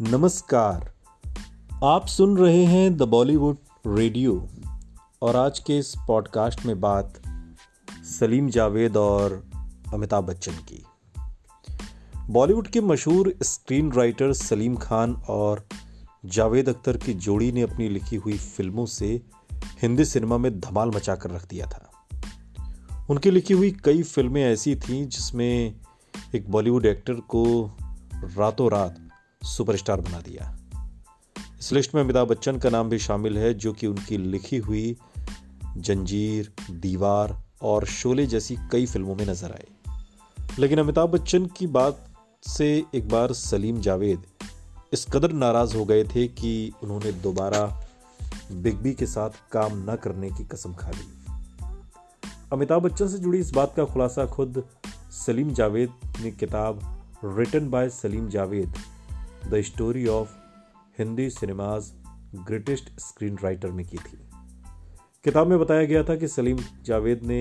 नमस्कार। आप सुन रहे हैं द बॉलीवुड रेडियो और आज के इस पॉडकास्ट में बात सलीम जावेद और अमिताभ बच्चन की। बॉलीवुड के मशहूर स्क्रीन राइटर सलीम खान और जावेद अख्तर की जोड़ी ने अपनी लिखी हुई फ़िल्मों से हिंदी सिनेमा में धमाल मचाकर रख दिया था। उनकी लिखी हुई कई फ़िल्में ऐसी थीं जिसमें एक बॉलीवुड एक्टर को रातों रात सुपरस्टार बना दिया। इस लिस्ट में अमिताभ बच्चन का नाम भी शामिल है, जो कि उनकी लिखी हुई जंजीर, दीवार और शोले जैसी कई फ़िल्मों में नज़र आए। लेकिन अमिताभ बच्चन की बात से एक बार सलीम जावेद इस कदर नाराज़ हो गए थे कि उन्होंने दोबारा बिग बी के साथ काम न करने की कसम खा ली। अमिताभ बच्चन से जुड़ी इस बात का खुलासा खुद सलीम जावेद ने किताब written by Salim Javed the story of Hindi cinema's greatest screen writer में की थी। किताब में बताया गया था कि सलीम जावेद ने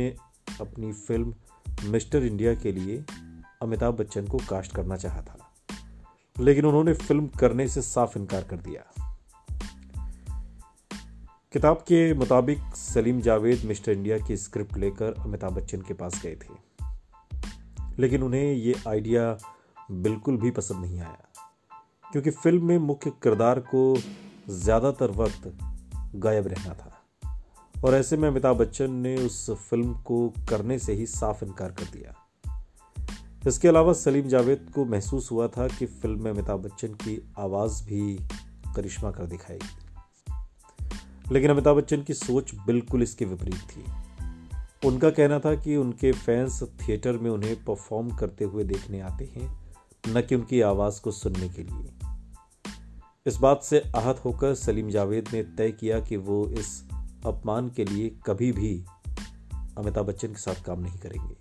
अपनी फ़िल्म मिस्टर इंडिया के लिए अमिताभ बच्चन को कास्ट करना चाहा था, लेकिन उन्होंने फ़िल्म करने से साफ़ इनकार कर दिया। किताब के मुताबिक सलीम जावेद मिस्टर इंडिया की स्क्रिप्ट लेकर अमिताभ बच्चन के पास गए थे, लेकिन उन्हें ये आइडिया बिल्कुल भी पसंद नहीं आया। क्योंकि फ़िल्म में मुख्य किरदार को ज़्यादातर वक्त गायब रहना था। और ऐसे में अमिताभ बच्चन ने उस फ़िल्म को करने से ही साफ़ इनकार कर दिया। इसके अलावा सलीम जावेद को महसूस हुआ था कि फ़िल्म में अमिताभ बच्चन की आवाज़ भी करिश्मा कर दिखाएगी लेकिन अमिताभ बच्चन की सोच बिल्कुल इसके विपरीत थी। उनका कहना था कि उनके फैंस थिएटर में उन्हें परफॉर्म करते हुए देखने आते हैं, न कि उनकी आवाज़ को सुनने के लिए। इस बात से आहत होकर सलीम जावेद ने तय किया कि वो इस अपमान के लिए कभी भी अमिताभ बच्चन के साथ काम नहीं करेंगे।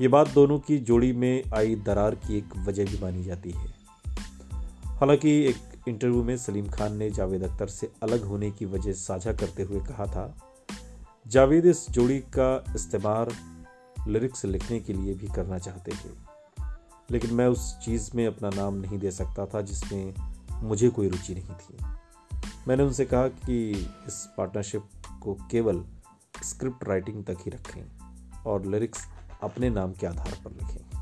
ये बात दोनों की जोड़ी में आई दरार की एक वजह भी मानी जाती है। हालाँकि एक इंटरव्यू में सलीम खान ने जावेद अख्तर से अलग होने की वजह साझा करते हुए कहा था, जावेद इस जोड़ी का इस्तेमाल लिरिक्स लिखने के लिए भी करना चाहते थे, लेकिन मैं उस चीज़ में अपना नाम नहीं दे सकता था जिसमें मुझे कोई रुचि नहीं थी। मैंने उनसे कहा कि इस पार्टनरशिप को केवल स्क्रिप्ट राइटिंग तक ही रखें और लिरिक्स अपने नाम के आधार पर लिखें।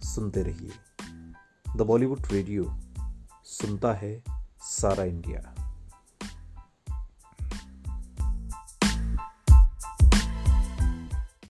सुनते रहिए। द बॉलीवुड रेडियो सुनता है सारा इंडिया